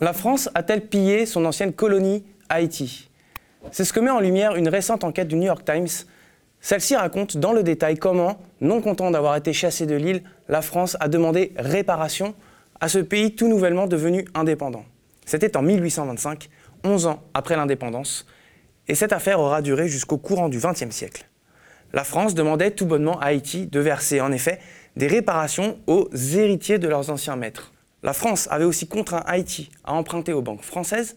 La France a-t-elle pillé son ancienne colonie, Haïti? C'est ce que met en lumière une récente enquête du New York Times. Celle-ci raconte dans le détail comment, non content d'avoir été chassé de l'île, la France a demandé réparation à ce pays tout nouvellement devenu indépendant. C'était en 1825, 11 ans après l'indépendance, et cette affaire aura duré jusqu'au courant du XXe siècle. La France demandait tout bonnement à Haïti de verser en effet des réparations aux héritiers de leurs anciens maîtres. La France avait aussi contraint Haïti à emprunter aux banques françaises.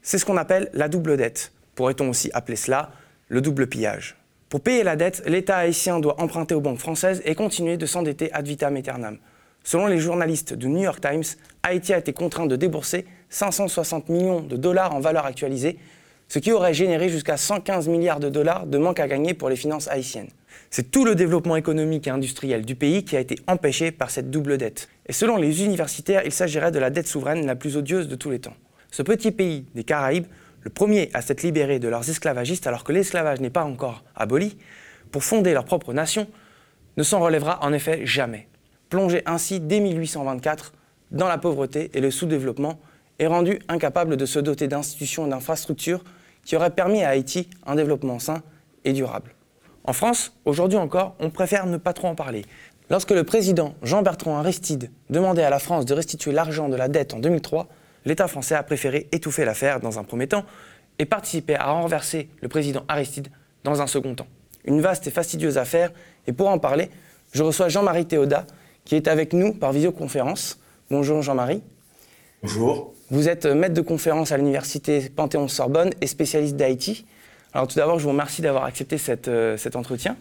C'est ce qu'on appelle la double dette. Pourrait-on aussi appeler cela le double pillage? Pour payer la dette, l'État haïtien doit emprunter aux banques françaises et continuer de s'endetter ad vitam aeternam. Selon les journalistes du New York Times, Haïti a été contraint de débourser 560 millions de dollars en valeur actualisée, ce qui aurait généré jusqu'à 115 milliards de dollars de manque à gagner pour les finances haïtiennes. C'est tout le développement économique et industriel du pays qui a été empêché par cette double dette. Et selon les universitaires, il s'agirait de la dette souveraine la plus odieuse de tous les temps. Ce petit pays des Caraïbes, le premier à s'être libéré de leurs esclavagistes alors que l'esclavage n'est pas encore aboli, pour fonder leur propre nation, ne s'en relèvera en effet jamais. Plongé ainsi dès 1824 dans la pauvreté et le sous-développement, et rendu incapable de se doter d'institutions et d'infrastructures qui auraient permis à Haïti un développement sain et durable. En France, aujourd'hui encore, on préfère ne pas trop en parler. Lorsque le président Jean-Bertrand Aristide demandait à la France de restituer l'argent de la dette en 2003, l'État français a préféré étouffer l'affaire dans un premier temps et participer à renverser le président Aristide dans un second temps. Une vaste et fastidieuse affaire, et pour en parler, je reçois Jean-Marie Théoda, qui est avec nous par visioconférence. Bonjour Jean-Marie. Bonjour. Vous êtes maître de conférence à l'université Panthéon-Sorbonne et spécialiste d'Haïti. Alors tout d'abord, je vous remercie d'avoir accepté euh, cet entretien.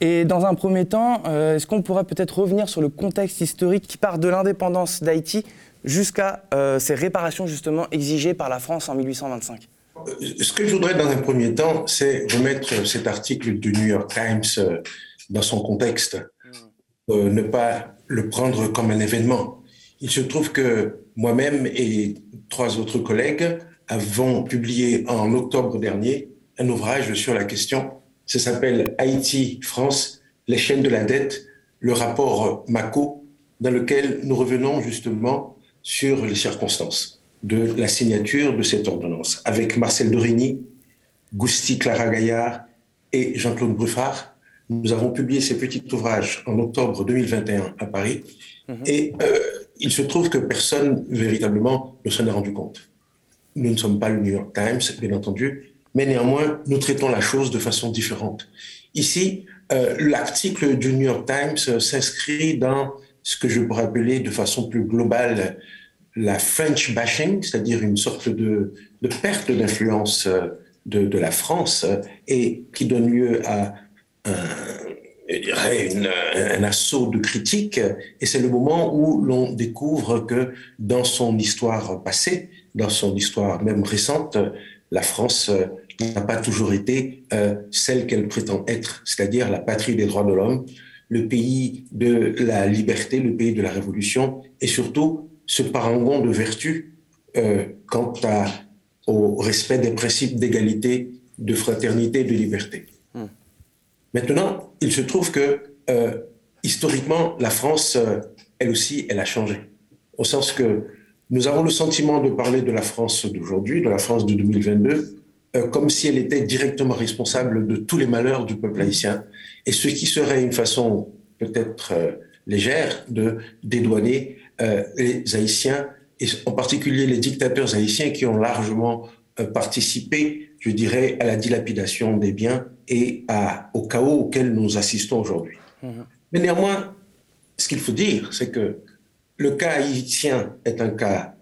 Et dans un premier temps, euh, est-ce qu'on pourrait peut-être revenir sur le contexte historique qui part de l'indépendance d'Haïti jusqu'à euh, ces réparations justement exigées par la France en 1825 Ce que je voudrais dans un premier temps, c'est remettre cet article du New York Times dans son contexte, hmm. ne pas le prendre comme un événement. Il se trouve que moi-même et trois autres collègues avons publié en octobre dernier un ouvrage sur la question. Ça s'appelle Haïti-France, les chaînes de la dette, le rapport Mako, dans lequel nous revenons justement sur les circonstances de la signature de cette ordonnance, avec Marcel Dorigny, Gousti Clara Gaillard et Jean-Claude Bruffard. Nous avons publié ces petits ouvrages en octobre 2021 à Paris. Mhm. Et euh, il se trouve que personne véritablement ne s'en est rendu compte. Nous ne sommes pas le New York Times, bien entendu, mais néanmoins, nous traitons la chose de façon différente. Ici, euh, l'article du New York Times s'inscrit dans ce que je pourrais appeler de façon plus globale la French bashing, c'est-à-dire une sorte de, perte d'influence de, de, la France et qui donne lieu à un, une, un assaut de critiques. Et c'est le moment où l'on découvre que dans son histoire passée, dans son histoire même récente, la France n'a pas toujours été euh, celle qu'elle prétend être, c'est-à-dire la patrie des droits de l'homme, le pays de la liberté, le pays de la révolution, et surtout ce parangon de vertu euh, quant au respect des principes d'égalité, de fraternité, de liberté. Maintenant, il se trouve que euh, historiquement, la France, elle aussi, elle a changé, au sens que nous avons le sentiment de parler de la France d'aujourd'hui, de la France de 2022, euh, comme si elle était directement responsable de tous les malheurs du peuple haïtien, et ce qui serait une façon peut-être euh, légère de dédouaner euh, les Haïtiens, et en particulier les dictateurs haïtiens qui ont largement participé, je dirais, à la dilapidation des biens et à, au chaos auquel nous assistons aujourd'hui. Mmh. Mais néanmoins, ce qu'il faut dire, c'est que le cas haïtien est un cas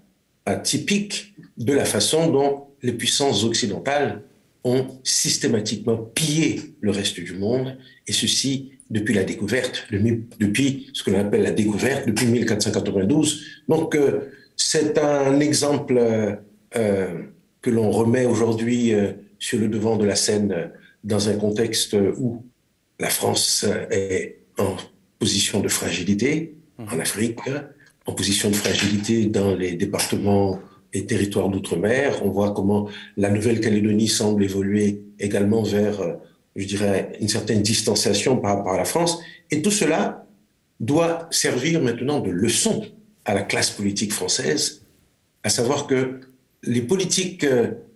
typique de la façon dont les puissances occidentales ont systématiquement pillé le reste du monde, et ceci depuis la découverte, depuis ce que l'on appelle la découverte, depuis 1492. Donc, euh, c'est un exemple euh, que l'on remet aujourd'hui euh, sur le devant de la scène dans un contexte où la France est en position de fragilité en Afrique, en position de fragilité dans les départements et territoires d'outre-mer. On voit comment la Nouvelle-Calédonie semble évoluer également vers, je dirais, une certaine distanciation par rapport à la France. Et tout cela doit servir maintenant de leçon à la classe politique française à savoir que les politiques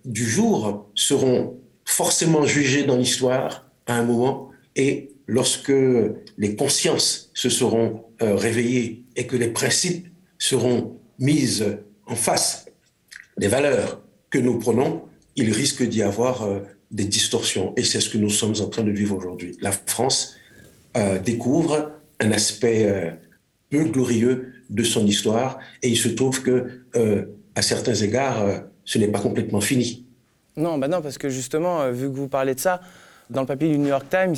du jour seront forcément jugées dans l'histoire à un moment et lorsque les consciences se seront euh, réveillées et que les principes seront mis en face des valeurs que nous prenons, il risque d'y avoir euh, des distorsions. Et c'est ce que nous sommes en train de vivre aujourd'hui. La France découvre un aspect peu glorieux de son histoire et il se trouve que à certains égards, euh, ce n'est pas complètement fini. Non, bah non, parce que justement, euh, vu que vous parlez de ça, dans le papier du New York Times,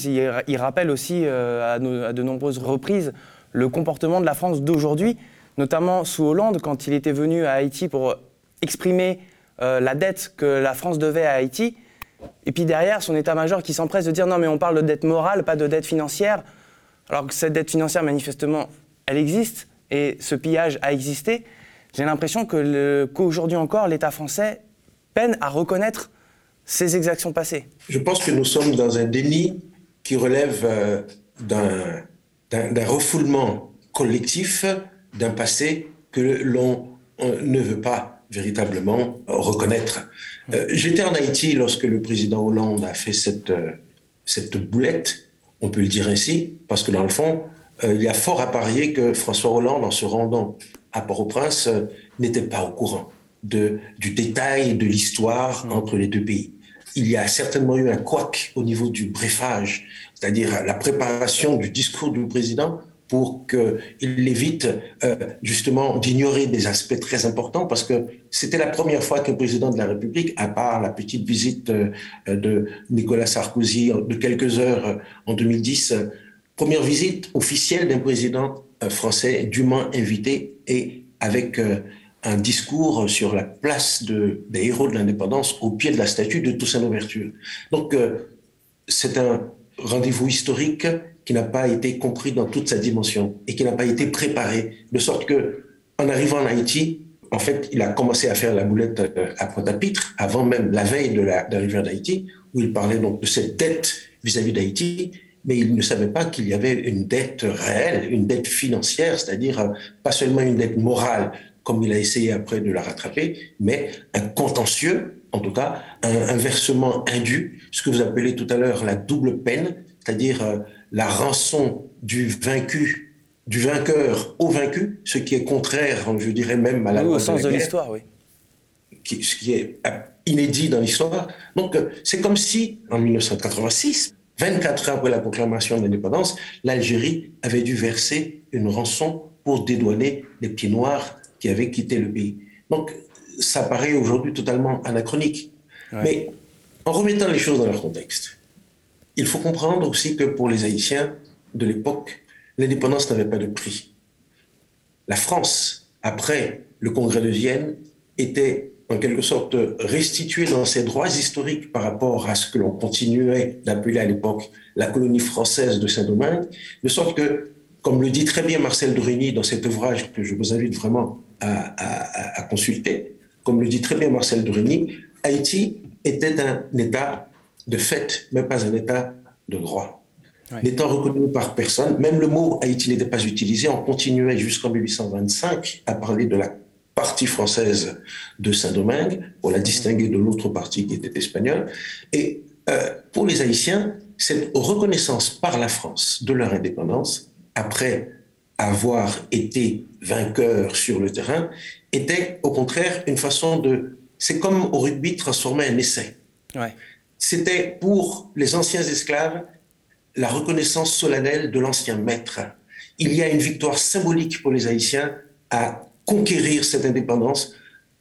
il, rappelle aussi euh, à, de nombreuses reprises le comportement de la France d'aujourd'hui, notamment sous Hollande, quand il était venu à Haïti pour exprimer la dette que la France devait à Haïti. Et puis derrière, son état-major qui s'empresse de dire non, mais on parle de dette morale, pas de dette financière. Alors que cette dette financière, manifestement, elle existe et ce pillage a existé. J'ai l'impression qu'aujourd'hui encore, l'État français peine à reconnaître ses exactions passées. Je pense que nous sommes dans un déni qui relève euh, d'un refoulement collectif d'un passé que l'on ne veut pas véritablement reconnaître. Euh, j'étais en Haïti lorsque le président Hollande a fait cette, euh, boulette, on peut le dire ainsi, parce que dans le fond, il y a fort à parier que François Hollande, en se rendant à Port-au-Prince euh, n'était pas au courant de, du détail de l'histoire mm. entre les deux pays. Il y a certainement eu un couac au niveau du briefage, c'est-à-dire la préparation du discours du président pour qu'il évite euh, justement d'ignorer des aspects très importants, parce que c'était la première fois qu'un président de la République, à part la petite visite euh, de Nicolas Sarkozy de quelques heures en 2010, première visite officielle d'un président français dûment invité et avec euh, un discours sur la place de, des héros de l'indépendance au pied de la statue de Toussaint Louverture. Donc, euh, c'est un rendez-vous historique qui n'a pas été compris dans toute sa dimension et qui n'a pas été préparé, de sorte que, en arrivant en Haïti, en fait, il a commencé à faire la boulette euh, à Pointe-à-Pitre, avant même la veille de l'arrivée d'Haïti, où il parlait donc de cette dette vis-à-vis d'Haïti, mais il ne savait pas qu'il y avait une dette réelle, une dette financière, c'est-à-dire euh, pas seulement une dette morale, comme il a essayé après de la rattraper, mais un contentieux, en tout cas, un, versement indu, ce que vous appelez tout à l'heure la double peine, c'est-à-dire euh, la rançon du vaincu, du vainqueur au vaincu, ce qui est contraire, je dirais même à la oui, au sens de l'histoire, oui. ce qui est euh, inédit dans l'histoire. Donc, c'est comme si, en 1986, 24 heures après la proclamation de l'indépendance, l'Algérie avait dû verser une rançon pour dédouaner les pieds noirs qui avaient quitté le pays. Donc, ça paraît aujourd'hui totalement anachronique. Mais en remettant les choses dans leur contexte, il faut comprendre aussi que pour les Haïtiens de l'époque, l'indépendance n'avait pas de prix. La France, après le congrès de Vienne, était en quelque sorte restitué dans ses droits historiques par rapport à ce que l'on continuait d'appeler à l'époque la colonie française de Saint-Domingue, de sorte que, comme le dit très bien Marcel Drigny dans cet ouvrage que je vous invite vraiment à, consulter, comme le dit très bien Marcel Drigny, Haïti était un État de fait, mais pas un État de droit. N'étant reconnu par personne, même le mot Haïti n'était pas utilisé, on continuait jusqu'en 1825 à parler de la partie française de Saint-Domingue, pour la distinguer de l'autre partie qui était espagnole. Et euh, pour les Haïtiens, cette reconnaissance par la France de leur indépendance, après avoir été vainqueurs sur le terrain, était au contraire une façon de... C'est comme au rugby transformer un essai. C'était pour les anciens esclaves la reconnaissance solennelle de l'ancien maître. Il y a une victoire symbolique pour les Haïtiens à conquérir cette indépendance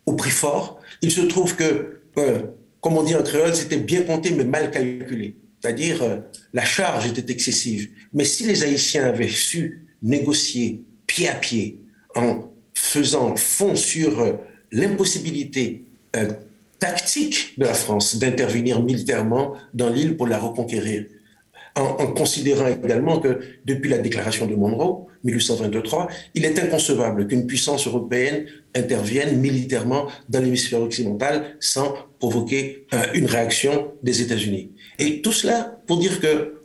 au prix fort. Il se trouve que, euh, comme on dit en créole, c'était bien compté mais mal calculé. C'est-à-dire, euh, la charge était excessive. Mais si les Haïtiens avaient su négocier pied à pied en faisant fond sur euh, l'impossibilité tactique de la France d'intervenir militairement dans l'île pour la reconquérir, en, considérant également que depuis la déclaration de Monroe, 1823, il est inconcevable qu'une puissance européenne intervienne militairement dans l'hémisphère occidental sans provoquer euh, une réaction des États-Unis. Et tout cela pour dire que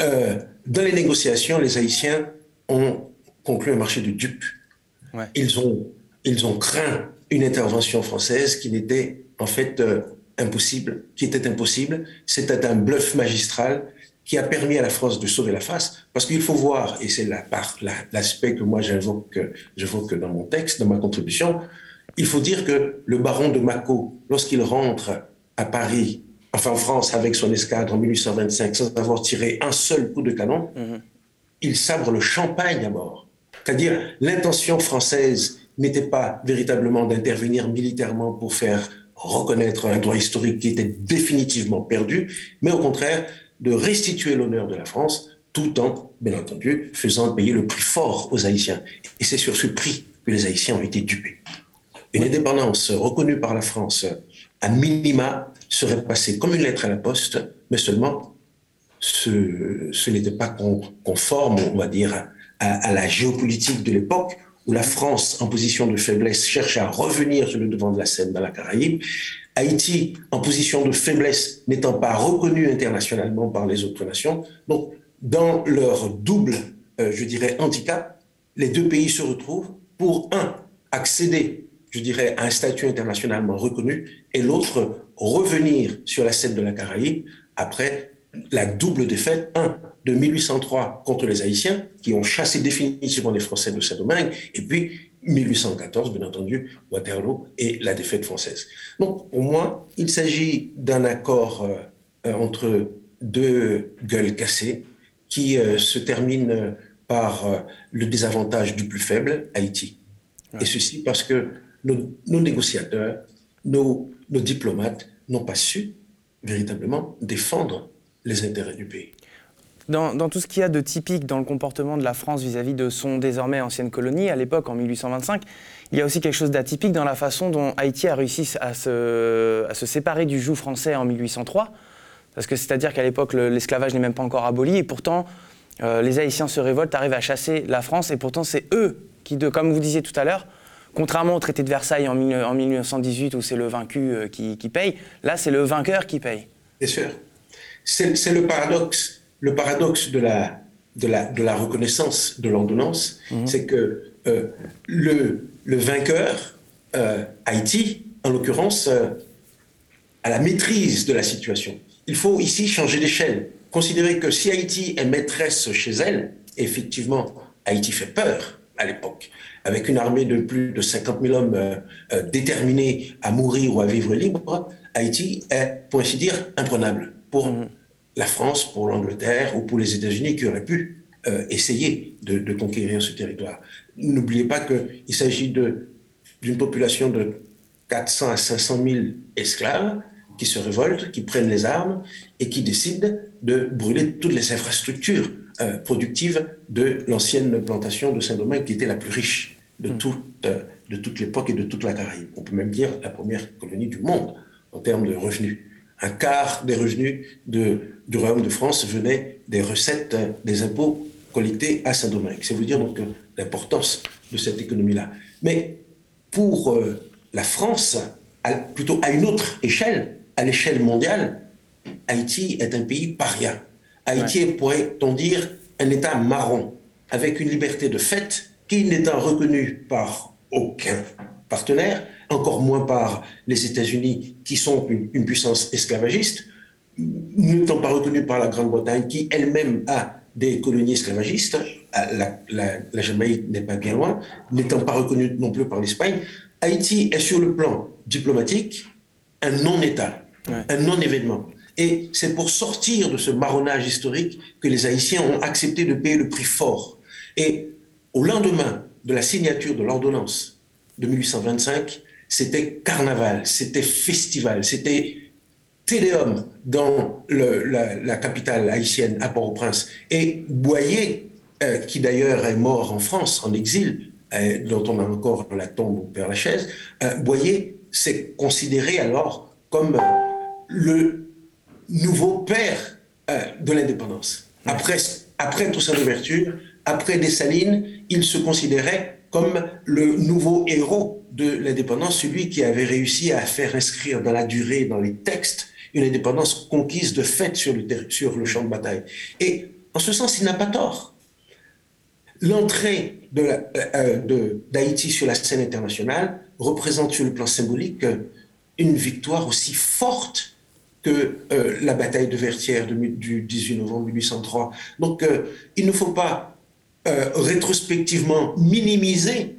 euh, dans les négociations, les Haïtiens ont conclu un marché de dupes. Ils, ont, ils ont craint une intervention française qui n'était en fait euh, impossible, qui était impossible. C'était un bluff magistral qui a permis à la France de sauver la face, parce qu'il faut voir, et c'est l'aspect la, que moi j'invoque, j'évoque dans mon texte, dans ma contribution, il faut dire que le baron de Mâcon, lorsqu'il rentre à Paris, enfin en France, avec son escadre en 1825, sans avoir tiré un seul coup de canon, mhm. Il sabre le champagne à mort. C'est-à-dire, l'intention française n'était pas véritablement d'intervenir militairement pour faire reconnaître un droit historique qui était définitivement perdu, mais au contraire de restituer l'honneur de la France tout en, bien entendu, faisant payer le prix fort aux Haïtiens. Et c'est sur ce prix que les Haïtiens ont été dupés. Une indépendance reconnue par la France, à minima, serait passée comme une lettre à la poste, mais seulement ce, n'était pas conforme, on va dire, à, la géopolitique de l'époque, où la France, en position de faiblesse, cherche à revenir sur le devant de la scène dans la Caraïbe, Haïti, en position de faiblesse, n'étant pas reconnu internationalement par les autres nations. Donc, dans leur double, euh, je dirais, handicap, les deux pays se retrouvent pour, un, accéder, je dirais, à un statut internationalement reconnu, et l'autre, revenir sur la scène de la Caraïbe après la double défaite, un, de 1803 contre les Haïtiens, qui ont chassé définitivement les Français de Saint-Domingue, et puis 1814, bien entendu, Waterloo et la défaite française. Donc, pour moi, il s'agit d'un accord euh, euh, entre deux gueules cassées qui euh, se termine par le désavantage du plus faible, Haïti. Et ceci parce que nos, négociateurs, nos, nos diplomates n'ont pas su véritablement défendre les intérêts du pays. Dans, tout ce qu'il y a de typique dans le comportement de la France vis-à-vis de son désormais ancienne colonie, à l'époque, en 1825, il y a aussi quelque chose d'atypique dans la façon dont Haïti a réussi à se, à se séparer du joug français en 1803. Parce que c'est-à-dire qu'à l'époque, l'esclavage n'est même pas encore aboli, et pourtant, euh, les Haïtiens se révoltent, arrivent à chasser la France, et pourtant, c'est eux qui, de, comme vous disiez tout à l'heure, contrairement au traité de Versailles en, 1918, où c'est le vaincu euh, qui, qui paye, là, c'est le vainqueur qui paye. Bien sûr. C'est le paradoxe le paradoxe de la, de la, de la reconnaissance de l'ordonnance, mhm. c'est que euh, le, le, vainqueur, euh, Haïti, en l'occurrence, euh, a la maîtrise de la situation. Il faut ici changer d'échelle. Considérer que si Haïti est maîtresse chez elle, effectivement, Haïti fait peur à l'époque, avec une armée de plus de 50 000 hommes déterminés à mourir ou à vivre libre, Haïti est, pour ainsi dire, imprenable pour la France pour l'Angleterre ou pour les États-Unis qui auraient pu euh, essayer de, conquérir ce territoire. N'oubliez pas qu'il s'agit d'une population de 400 à 500 000 esclaves qui se révoltent, qui prennent les armes et qui décident de brûler toutes les infrastructures euh, productives de l'ancienne plantation de Saint-Domingue qui était la plus riche de, mm. toute, euh, de toute l'époque et de toute la Caraïbe. On peut même dire la première colonie du monde en termes de revenus un quart des revenus de, du Royaume de France venait des recettes des impôts collectés à Saint-Domingue. C'est vous dire donc l'importance de cette économie-là. Mais pour euh, la France, plutôt à une autre échelle, à l'échelle mondiale, Haïti est un pays paria. Haïti est, pourrait-on dire, un État marron, avec une liberté de fait qui n'étant reconnue par aucun partenaire, encore moins par les États-Unis, qui sont une, puissance esclavagiste, n'étant pas reconnue par la Grande-Bretagne, qui elle-même a des colonies esclavagistes, la, la, Jamaïque n'est pas bien loin, n'étant pas reconnue non plus par l'Espagne, Haïti est sur le plan diplomatique un non-État, un non-événement. Et c'est pour sortir de ce marronnage historique que les Haïtiens ont accepté de payer le prix fort. Et au lendemain de la signature de l'ordonnance de 1825, c'était carnaval, c'était festival, c'était téléum dans la, capitale haïtienne à Port-au-Prince. Et Boyer, euh, qui d'ailleurs est mort en France, en exil, euh, dont on a encore la tombe au Père Lachaise, euh, Boyer s'est considéré alors comme le nouveau père de l'indépendance. Après, après Toussaint l'ouverture, après Dessalines, il se considérait comme le nouveau héros de l'indépendance, celui qui avait réussi à faire inscrire dans la durée, dans les textes, une indépendance conquise de fait sur le, champ de bataille. Et en ce sens, il n'a pas tort. l'entrée d'Haïti sur la scène internationale représente sur le plan symbolique une victoire aussi forte que la bataille de Vertières du 18 novembre 1803. Donc il ne faut pas rétrospectivement minimiser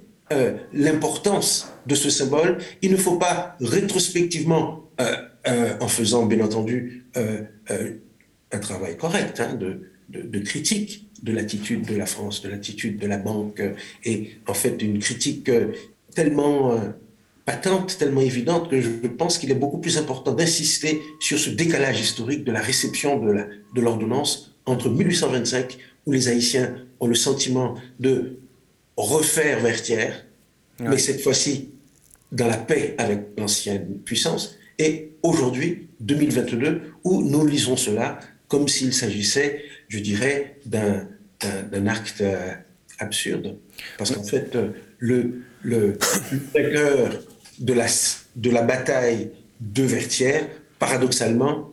l'importance de ce symbole. Il ne faut pas rétrospectivement, en faisant bien entendu un travail correct hein, de, de, critique de l'attitude de la France, de l'attitude de la banque, et en fait une critique euh, tellement euh, patente, tellement évidente que je pense qu'il est beaucoup plus important d'insister sur ce décalage historique de la réception de l'ordonnance entre 1825, où les Haïtiens ont le sentiment de refaire Vertières, mais cette fois-ci dans la paix avec l'ancienne puissance, et aujourd'hui, 2022, où nous lisons cela comme s'il s'agissait, je dirais, d'un acte euh, absurde. Parce qu'en fait, euh, le, le, de la, de la bataille de Vertières, paradoxalement,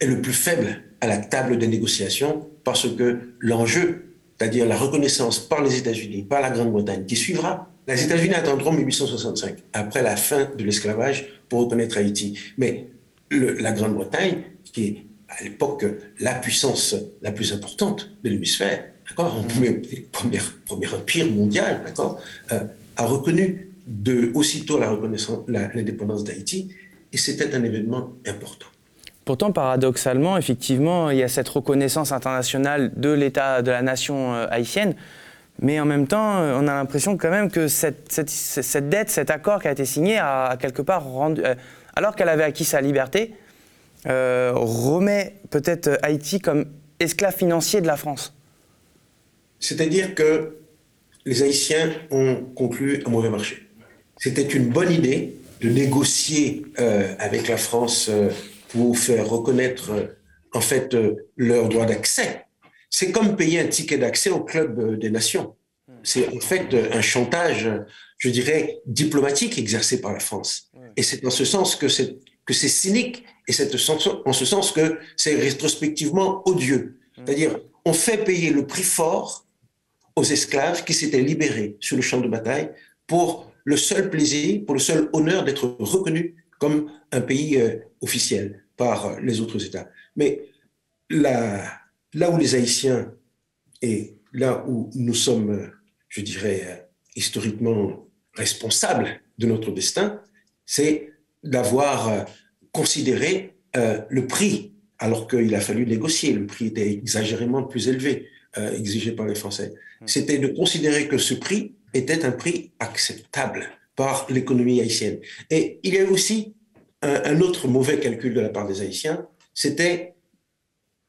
est le plus faible à la table des négociations parce que l'enjeu, c'est-à-dire la reconnaissance par les États-Unis, par la Grande-Bretagne, qui suivra, les États-Unis attendront 1865, après la fin de l'esclavage, pour reconnaître Haïti. Mais la Grande-Bretagne, qui est à l'époque la puissance la plus importante de l'hémisphère, d'accord, premier, empire mondial, d'accord, euh, a reconnu aussitôt l'indépendance d'Haïti, et c'était un événement important. Pourtant, paradoxalement, effectivement, il y a cette reconnaissance internationale de l'État, de la nation euh, haïtienne, mais en même temps, euh, on a l'impression quand même que cette, dette, cet accord qui a été signé, a quelque part rendu, alors qu'elle avait acquis sa liberté, euh, remet peut-être Haïti comme esclave financier de la France C'est-à-dire que les Haïtiens ont conclu un mauvais marché. C'était une bonne idée de négocier euh, avec la France euh, pour faire reconnaître en fait leur droit d'accès. C'est comme payer un ticket d'accès au club des nations. C'est en fait un chantage, je dirais, diplomatique exercé par la France. Et c'est dans ce sens que c'est que c'est cynique et c'est en ce sens que c'est rétrospectivement odieux. C'est-à-dire, on fait payer le prix fort aux esclaves qui s'étaient libérés sur le champ de bataille pour le seul plaisir, pour le seul honneur d'être reconnus comme un pays euh, officiel par les autres États. Mais là, là où les Haïtiens et là où nous sommes, je dirais, historiquement responsables de notre destin, c'est d'avoir considéré euh, le prix, alors qu'il a fallu négocier. Le prix était exagérément plus élevé euh, exigé par les Français. Mmh. C'était de considérer que ce prix était un prix acceptable par l'économie haïtienne. Et il y a aussi un, autre mauvais calcul de la part des Haïtiens, c'était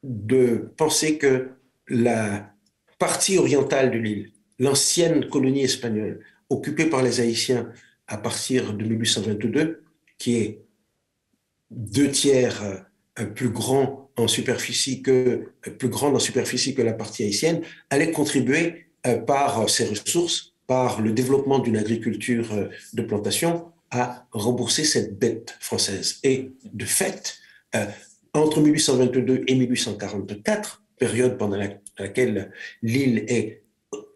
de penser que la partie orientale de l'île, l'ancienne colonie espagnole, occupée par les Haïtiens à partir de 1822, qui est deux tiers euh, plus grand en superficie que plus grande en superficie que la partie haïtienne, allait contribuer euh, par ses ressources, par le développement d'une agriculture euh, de plantation, à rembourser cette dette française. Et de fait, entre 1822 et 1844, période pendant laquelle l'île est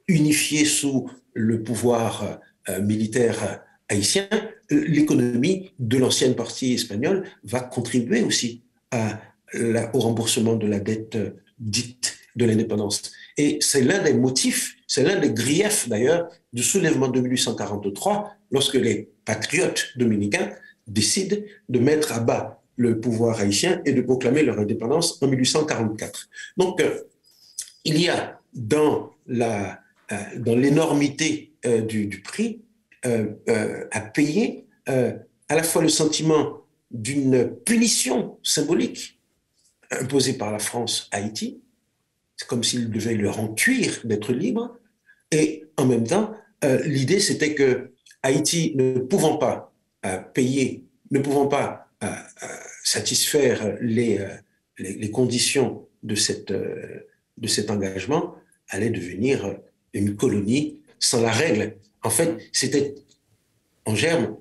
unifiée sous le pouvoir militaire haïtien, l'économie de l'ancienne partie espagnole va contribuer aussi au remboursement de la dette euh, dite de l'indépendance. Et c'est l'un des motifs, c'est l'un des griefs d'ailleurs du soulèvement de 1843, lorsque les patriotes dominicains décident de mettre à bas le pouvoir haïtien et de proclamer leur indépendance en 1844. Donc, euh, il y a dans la euh, dans l'énormité du, du, prix euh, euh, à payer euh, à la fois le sentiment d'une punition symbolique imposée par la France à Haïti, c'est comme s'il devait leur en cuire d'être libre, et en même temps, l'idée c'était que Haïti, ne pouvant pas payer, ne pouvant pas satisfaire les, les, les, conditions de, cette, de cet engagement, allait devenir une colonie sans la règle en fait, c'était en germe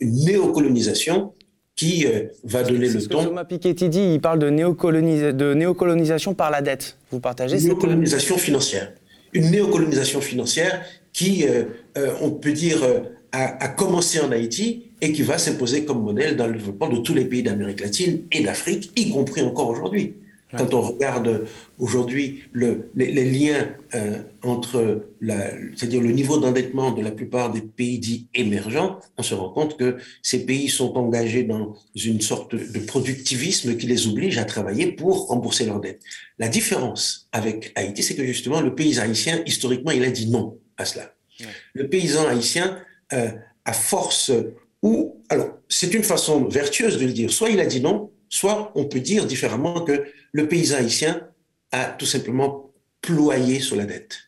une néocolonisation qui euh, va donner le ton. Thomas Piketty dit, il parle de, de néocolonisation par la dette. Vous partagez cette Néocolonisation financière. une néocolonisation financière qui, on peut dire, a, commencé en Haïti et qui va s'imposer comme modèle dans le développement de tous les pays d'Amérique latine et d'Afrique, y compris encore aujourd'hui. Quand on regarde aujourd'hui le, les, liens euh, entre, c'est-à-dire le niveau d'endettement de la plupart des pays dits émergents, on se rend compte que ces pays sont engagés dans une sorte de productivisme qui les oblige à travailler pour rembourser leurs dettes. La différence avec Haïti, c'est que justement le pays haïtien, historiquement, il a dit non à cela. Le paysan haïtien, euh, à force ou alors c'est une façon vertueuse de le dire. Soit il a dit non, soit on peut dire différemment que le paysan haïtien a tout simplement ployé sur la dette.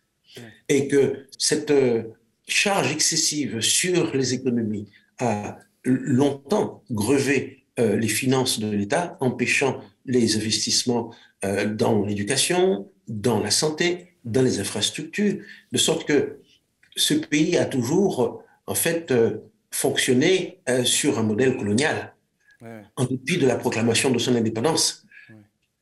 Et que cette euh, charge excessive sur les économies a longtemps grevé euh, les finances de l'État, empêchant les investissements euh, dans l'éducation, dans la santé, dans les infrastructures, de sorte que ce pays a toujours, en fait, fonctionné sur un modèle colonial, en dépit de la proclamation de son indépendance.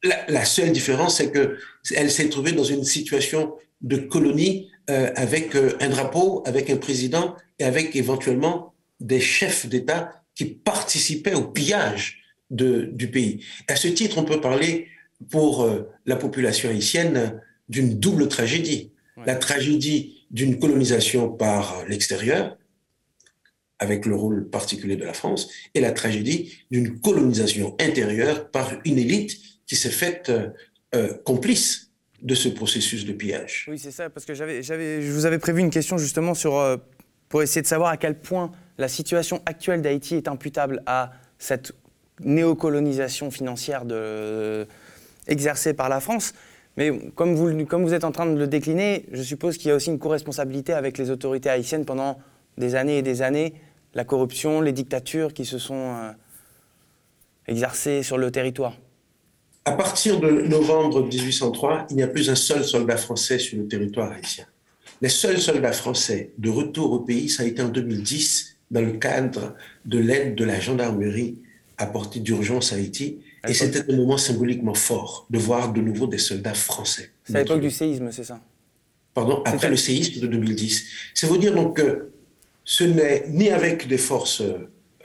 La, seule différence, c'est qu'elle s'est trouvée dans une situation de colonie euh, avec euh, un drapeau, avec un président et avec éventuellement des chefs d'État qui participaient au pillage de, du pays. À ce titre, on peut parler pour euh, la population haïtienne d'une double tragédie. La tragédie d'une colonisation par l'extérieur, avec le rôle particulier de la France, et la tragédie d'une colonisation intérieure par une élite qui s'est faite euh, euh, complice de ce processus de pillage. Oui, c'est ça, parce que j'avais, je vous avais prévu une question justement sur, euh, pour essayer de savoir à quel point la situation actuelle d'Haïti est imputable à cette néocolonisation financière de, exercée par la France. Mais comme vous, êtes en train de le décliner, je suppose qu'il y a aussi une co-responsabilité avec les autorités haïtiennes pendant des années et des années, la corruption, les dictatures qui se sont exercées sur le territoire. À partir de novembre 1803, il n'y a plus un seul soldat français sur le territoire haïtien. Les seuls soldats français de retour au pays, ça a été en 2010, dans le cadre de l'aide de la gendarmerie apportée d'urgence à Haïti. Et c'était un moment symboliquement fort de voir de nouveau des soldats français. C'est à l'époque du séisme, c'est ça? Pardon, après le séisme de 2010. C'est vous dire donc que ce n'est ni avec des forces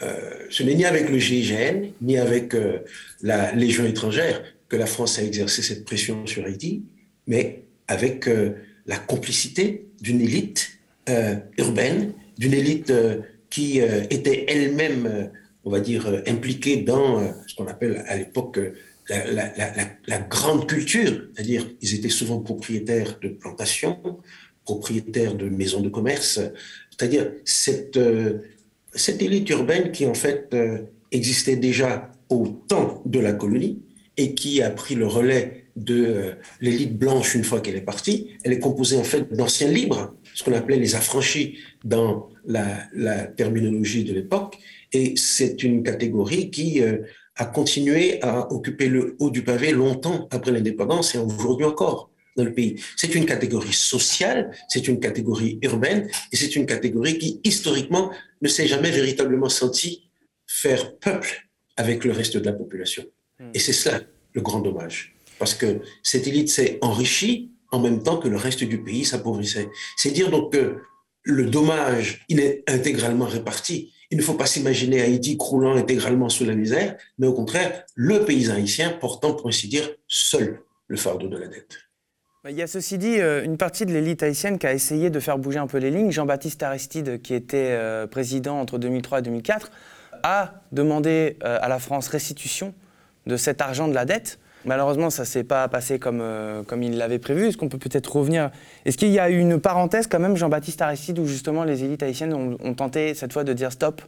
euh, ce n'est ni avec le GIGN, ni avec euh, la Légion étrangère que la France a exercé cette pression sur Haïti, mais avec euh, la complicité d'une élite urbaine, d'une élite qui était elle-même, on va dire, impliquée dans ce qu'on appelle à l'époque la, grande culture, c'est-à-dire ils étaient souvent propriétaires de plantations, propriétaires de maisons de commerce, c'est-à-dire cette, cette élite urbaine qui en fait euh, existait déjà au temps de la colonie et qui a pris le relais de euh, l'élite blanche une fois qu'elle est partie, elle est composée en fait d'anciens libres, ce qu'on appelait les affranchis dans la, terminologie de l'époque, et c'est une catégorie qui euh, a continué à occuper le haut du pavé longtemps après l'indépendance et aujourd'hui encore dans le pays. C'est une catégorie sociale, c'est une catégorie urbaine et c'est une catégorie qui, historiquement, ne s'est jamais véritablement senti faire peuple avec le reste de la population. Hmm. Et c'est cela le grand dommage. Parce que cette élite s'est enrichie en même temps que le reste du pays s'appauvrissait. C'est dire donc que le dommage, il est intégralement réparti. Il ne faut pas s'imaginer Haïti croulant intégralement sous la misère, mais au contraire, le paysan haïtien portant, pour ainsi dire, seul le fardeau de la dette. Il y a ceci dit euh, une partie de l'élite haïtienne qui a essayé de faire bouger un peu les lignes. Jean-Baptiste Aristide, qui était euh, président entre 2003 et 2004, a demandé euh, à la France restitution de cet argent de la dette. Malheureusement, ça ne s'est pas passé comme, comme il l'avait prévu. Est-ce qu'on peut peut-être revenir? Est-ce qu'il y a eu une parenthèse quand même, Jean-Baptiste Aristide, où justement les élites haïtiennes ont, tenté cette fois de dire stop?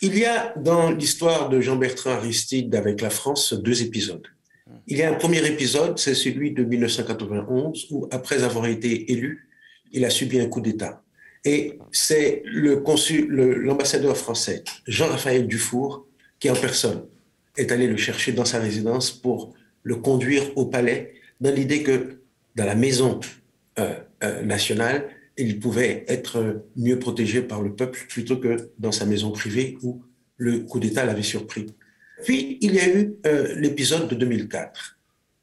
Il y a dans l'histoire de Jean-Bertrand Aristide avec la France deux épisodes. Il y a un premier épisode, c'est celui de 1991, où après avoir été élu, il a subi un coup d'État. Et c'est le l'ambassadeur français, Jean-Raphaël Dufour, qui en personne est allé le chercher dans sa résidence pour le conduire au palais, dans l'idée que dans la maison euh, euh, nationale, il pouvait être mieux protégé par le peuple plutôt que dans sa maison privée où le coup d'État l'avait surpris. Puis, il y a eu euh, l'épisode de 2004,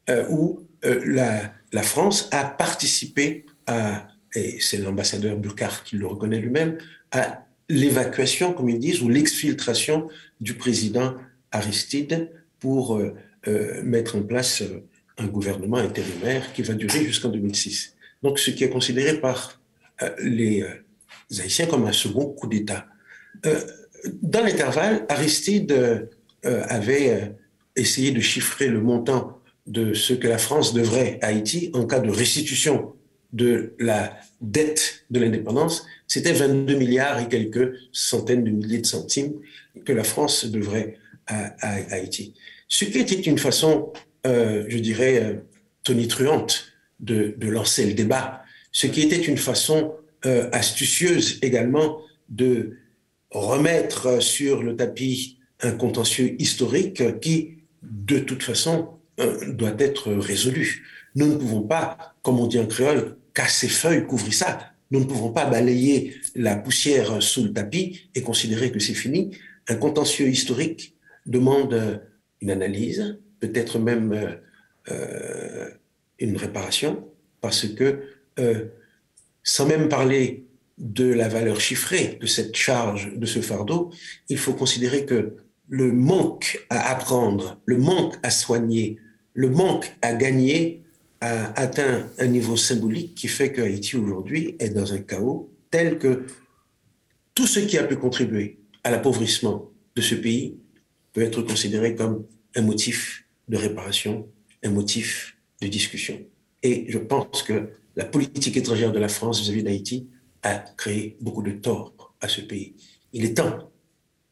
euh, où la, la, France a participé à, et c'est l'ambassadeur Burkhardt qui le reconnaît lui-même, à l'évacuation, comme ils disent, ou l'exfiltration du président Aristide pour euh, euh, mettre en place euh, un gouvernement intérimaire qui va durer jusqu'en 2006. Donc, ce qui est considéré par les Haïtiens comme un second coup d'État. dans l'intervalle, Aristide avait essayé de chiffrer le montant de ce que la France devrait à Haïti en cas de restitution de la dette de l'indépendance, c'était 22 milliards et quelques centaines de milliers de centimes que la France devrait à, Haïti. Ce qui était une façon, euh, je dirais, euh, tonitruante de, lancer le débat, ce qui était une façon euh, astucieuse également de remettre sur le tapis un contentieux historique qui, de toute façon, doit être résolu. Nous ne pouvons pas, comme on dit en créole, casser feuilles, couvrir ça. Nous ne pouvons pas balayer la poussière sous le tapis et considérer que c'est fini. Un contentieux historique demande une analyse, peut-être même euh, euh, une réparation, parce que euh, sans même parler de la valeur chiffrée de cette charge, de ce fardeau, il faut considérer que le manque à apprendre, le manque à soigner, le manque à gagner a atteint un niveau symbolique qui fait que Haïti aujourd'hui est dans un chaos tel que tout ce qui a pu contribuer à l'appauvrissement de ce pays peut être considéré comme un motif de réparation, un motif de discussion. Et je pense que la politique étrangère de la France vis-à-vis d'Haïti a créé beaucoup de tort à ce pays. Il est temps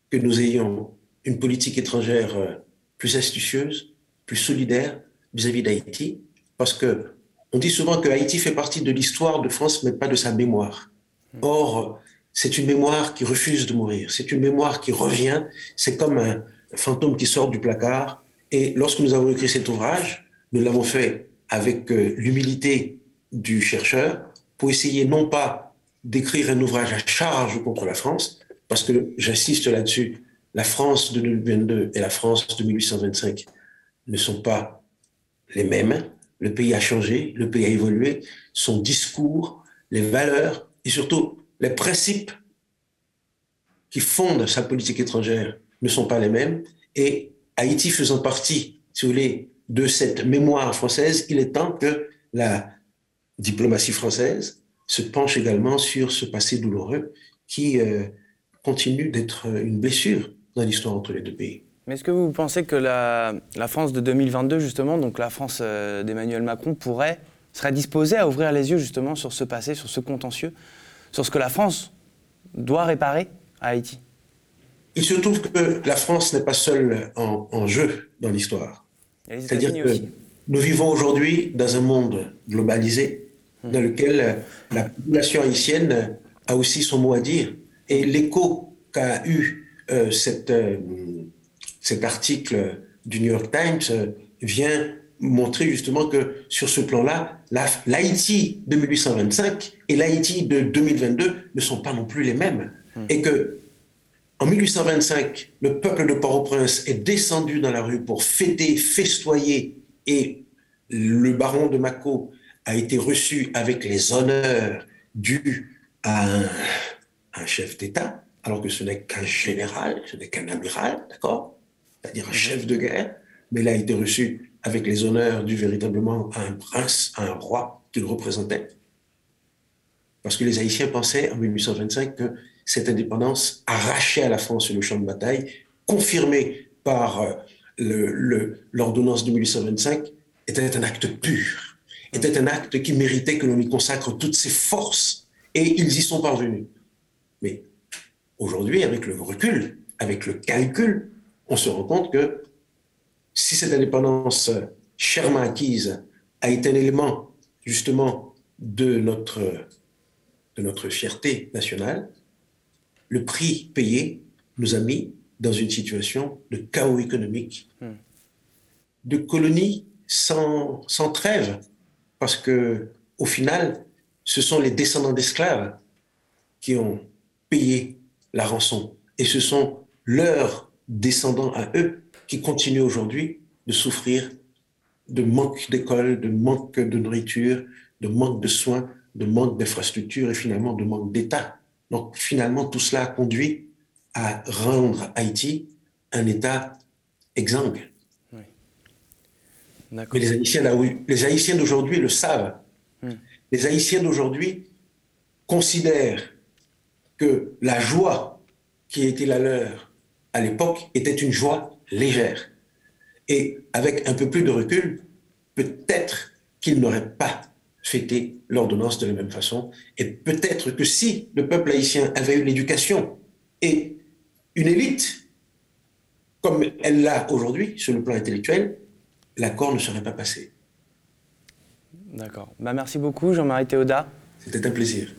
que nous ayons une politique étrangère euh, plus astucieuse, plus solidaire vis-à-vis d'Haïti, parce que on dit souvent que Haïti fait partie de l'histoire de France, mais pas de sa mémoire. Or, c'est une mémoire qui refuse de mourir. C'est une mémoire qui revient. C'est comme un, fantôme qui sort du placard. Et lorsque nous avons écrit cet ouvrage, nous l'avons fait avec euh, l'humilité du chercheur pour essayer non pas d'écrire un ouvrage à charge contre la France, parce que j'insiste là-dessus, la France de 2022 et la France de 1825 ne sont pas les mêmes. Le pays a changé, le pays a évolué, son discours, les valeurs et surtout les principes qui fondent sa politique étrangère ne sont pas les mêmes. Et Haïti faisant partie, si vous voulez, de cette mémoire française, il est temps que la diplomatie française se penche également sur ce passé douloureux qui euh, continue d'être une blessure dans l'histoire entre les deux pays. Mais est-ce que vous pensez que la, France de 2022, justement, donc la France euh, d'Emmanuel Macron, pourrait, serait disposée à ouvrir les yeux justement sur ce passé, sur ce contentieux, sur ce que la France doit réparer à Haïti? Il se trouve que la France n'est pas seule en, jeu dans l'histoire. C'est-à-dire que nous vivons aujourd'hui dans un monde globalisé hmm. dans lequel la population haïtienne a aussi son mot à dire. Et l'écho qu'a eu euh, euh, cet article du New York Times euh, vient montrer justement que sur ce plan-là, l'Haïti de 1825 et l'Haïti de 2022 ne sont pas non plus les mêmes. Hmm. Et que en 1825, le peuple de Port-au-Prince est descendu dans la rue pour fêter, festoyer, et le baron de Mako a été reçu avec les honneurs dus à un, chef d'État, alors que ce n'est qu'un général, ce n'est qu'un amiral, d'accord? C'est-à-dire un chef de guerre, mais il a été reçu avec les honneurs dus véritablement à un prince, à un roi qu'il représentait. Parce que les Haïtiens pensaient en 1825 que cette indépendance arrachée à la France sur le champ de bataille, confirmée par euh, l'ordonnance de 1825, était un acte pur, était un acte qui méritait que l'on y consacre toutes ses forces. Et ils y sont parvenus. Mais aujourd'hui, avec le recul, avec le calcul, on se rend compte que si cette indépendance chèrement acquise a été un élément justement de notre, de notre fierté nationale, le prix payé nous a mis dans une situation de chaos économique, hmm. de colonie sans, sans trêve, parce que au final, ce sont les descendants d'esclaves qui ont payé la rançon, et ce sont leurs descendants à eux qui continuent aujourd'hui de souffrir de manque d'école, de manque de nourriture, de manque de soins, de manque d'infrastructures et finalement de manque d'État. Donc finalement, tout cela a conduit à rendre Haïti un État exsangue. Mais les Haïtiens, les Haïtiens d'aujourd'hui le savent. Hmm. Les Haïtiens d'aujourd'hui considèrent que la joie qui était la leur à l'époque était une joie légère. Et avec un peu plus de recul, peut-être qu'ils n'auraient pas fêter l'ordonnance de la même façon. Et peut-être que si le peuple haïtien avait eu l'éducation et une élite, comme elle l'a aujourd'hui sur le plan intellectuel, l'accord ne serait pas passé. D'accord. Bah, merci beaucoup, Jean-Marie Théoda. C'était un plaisir.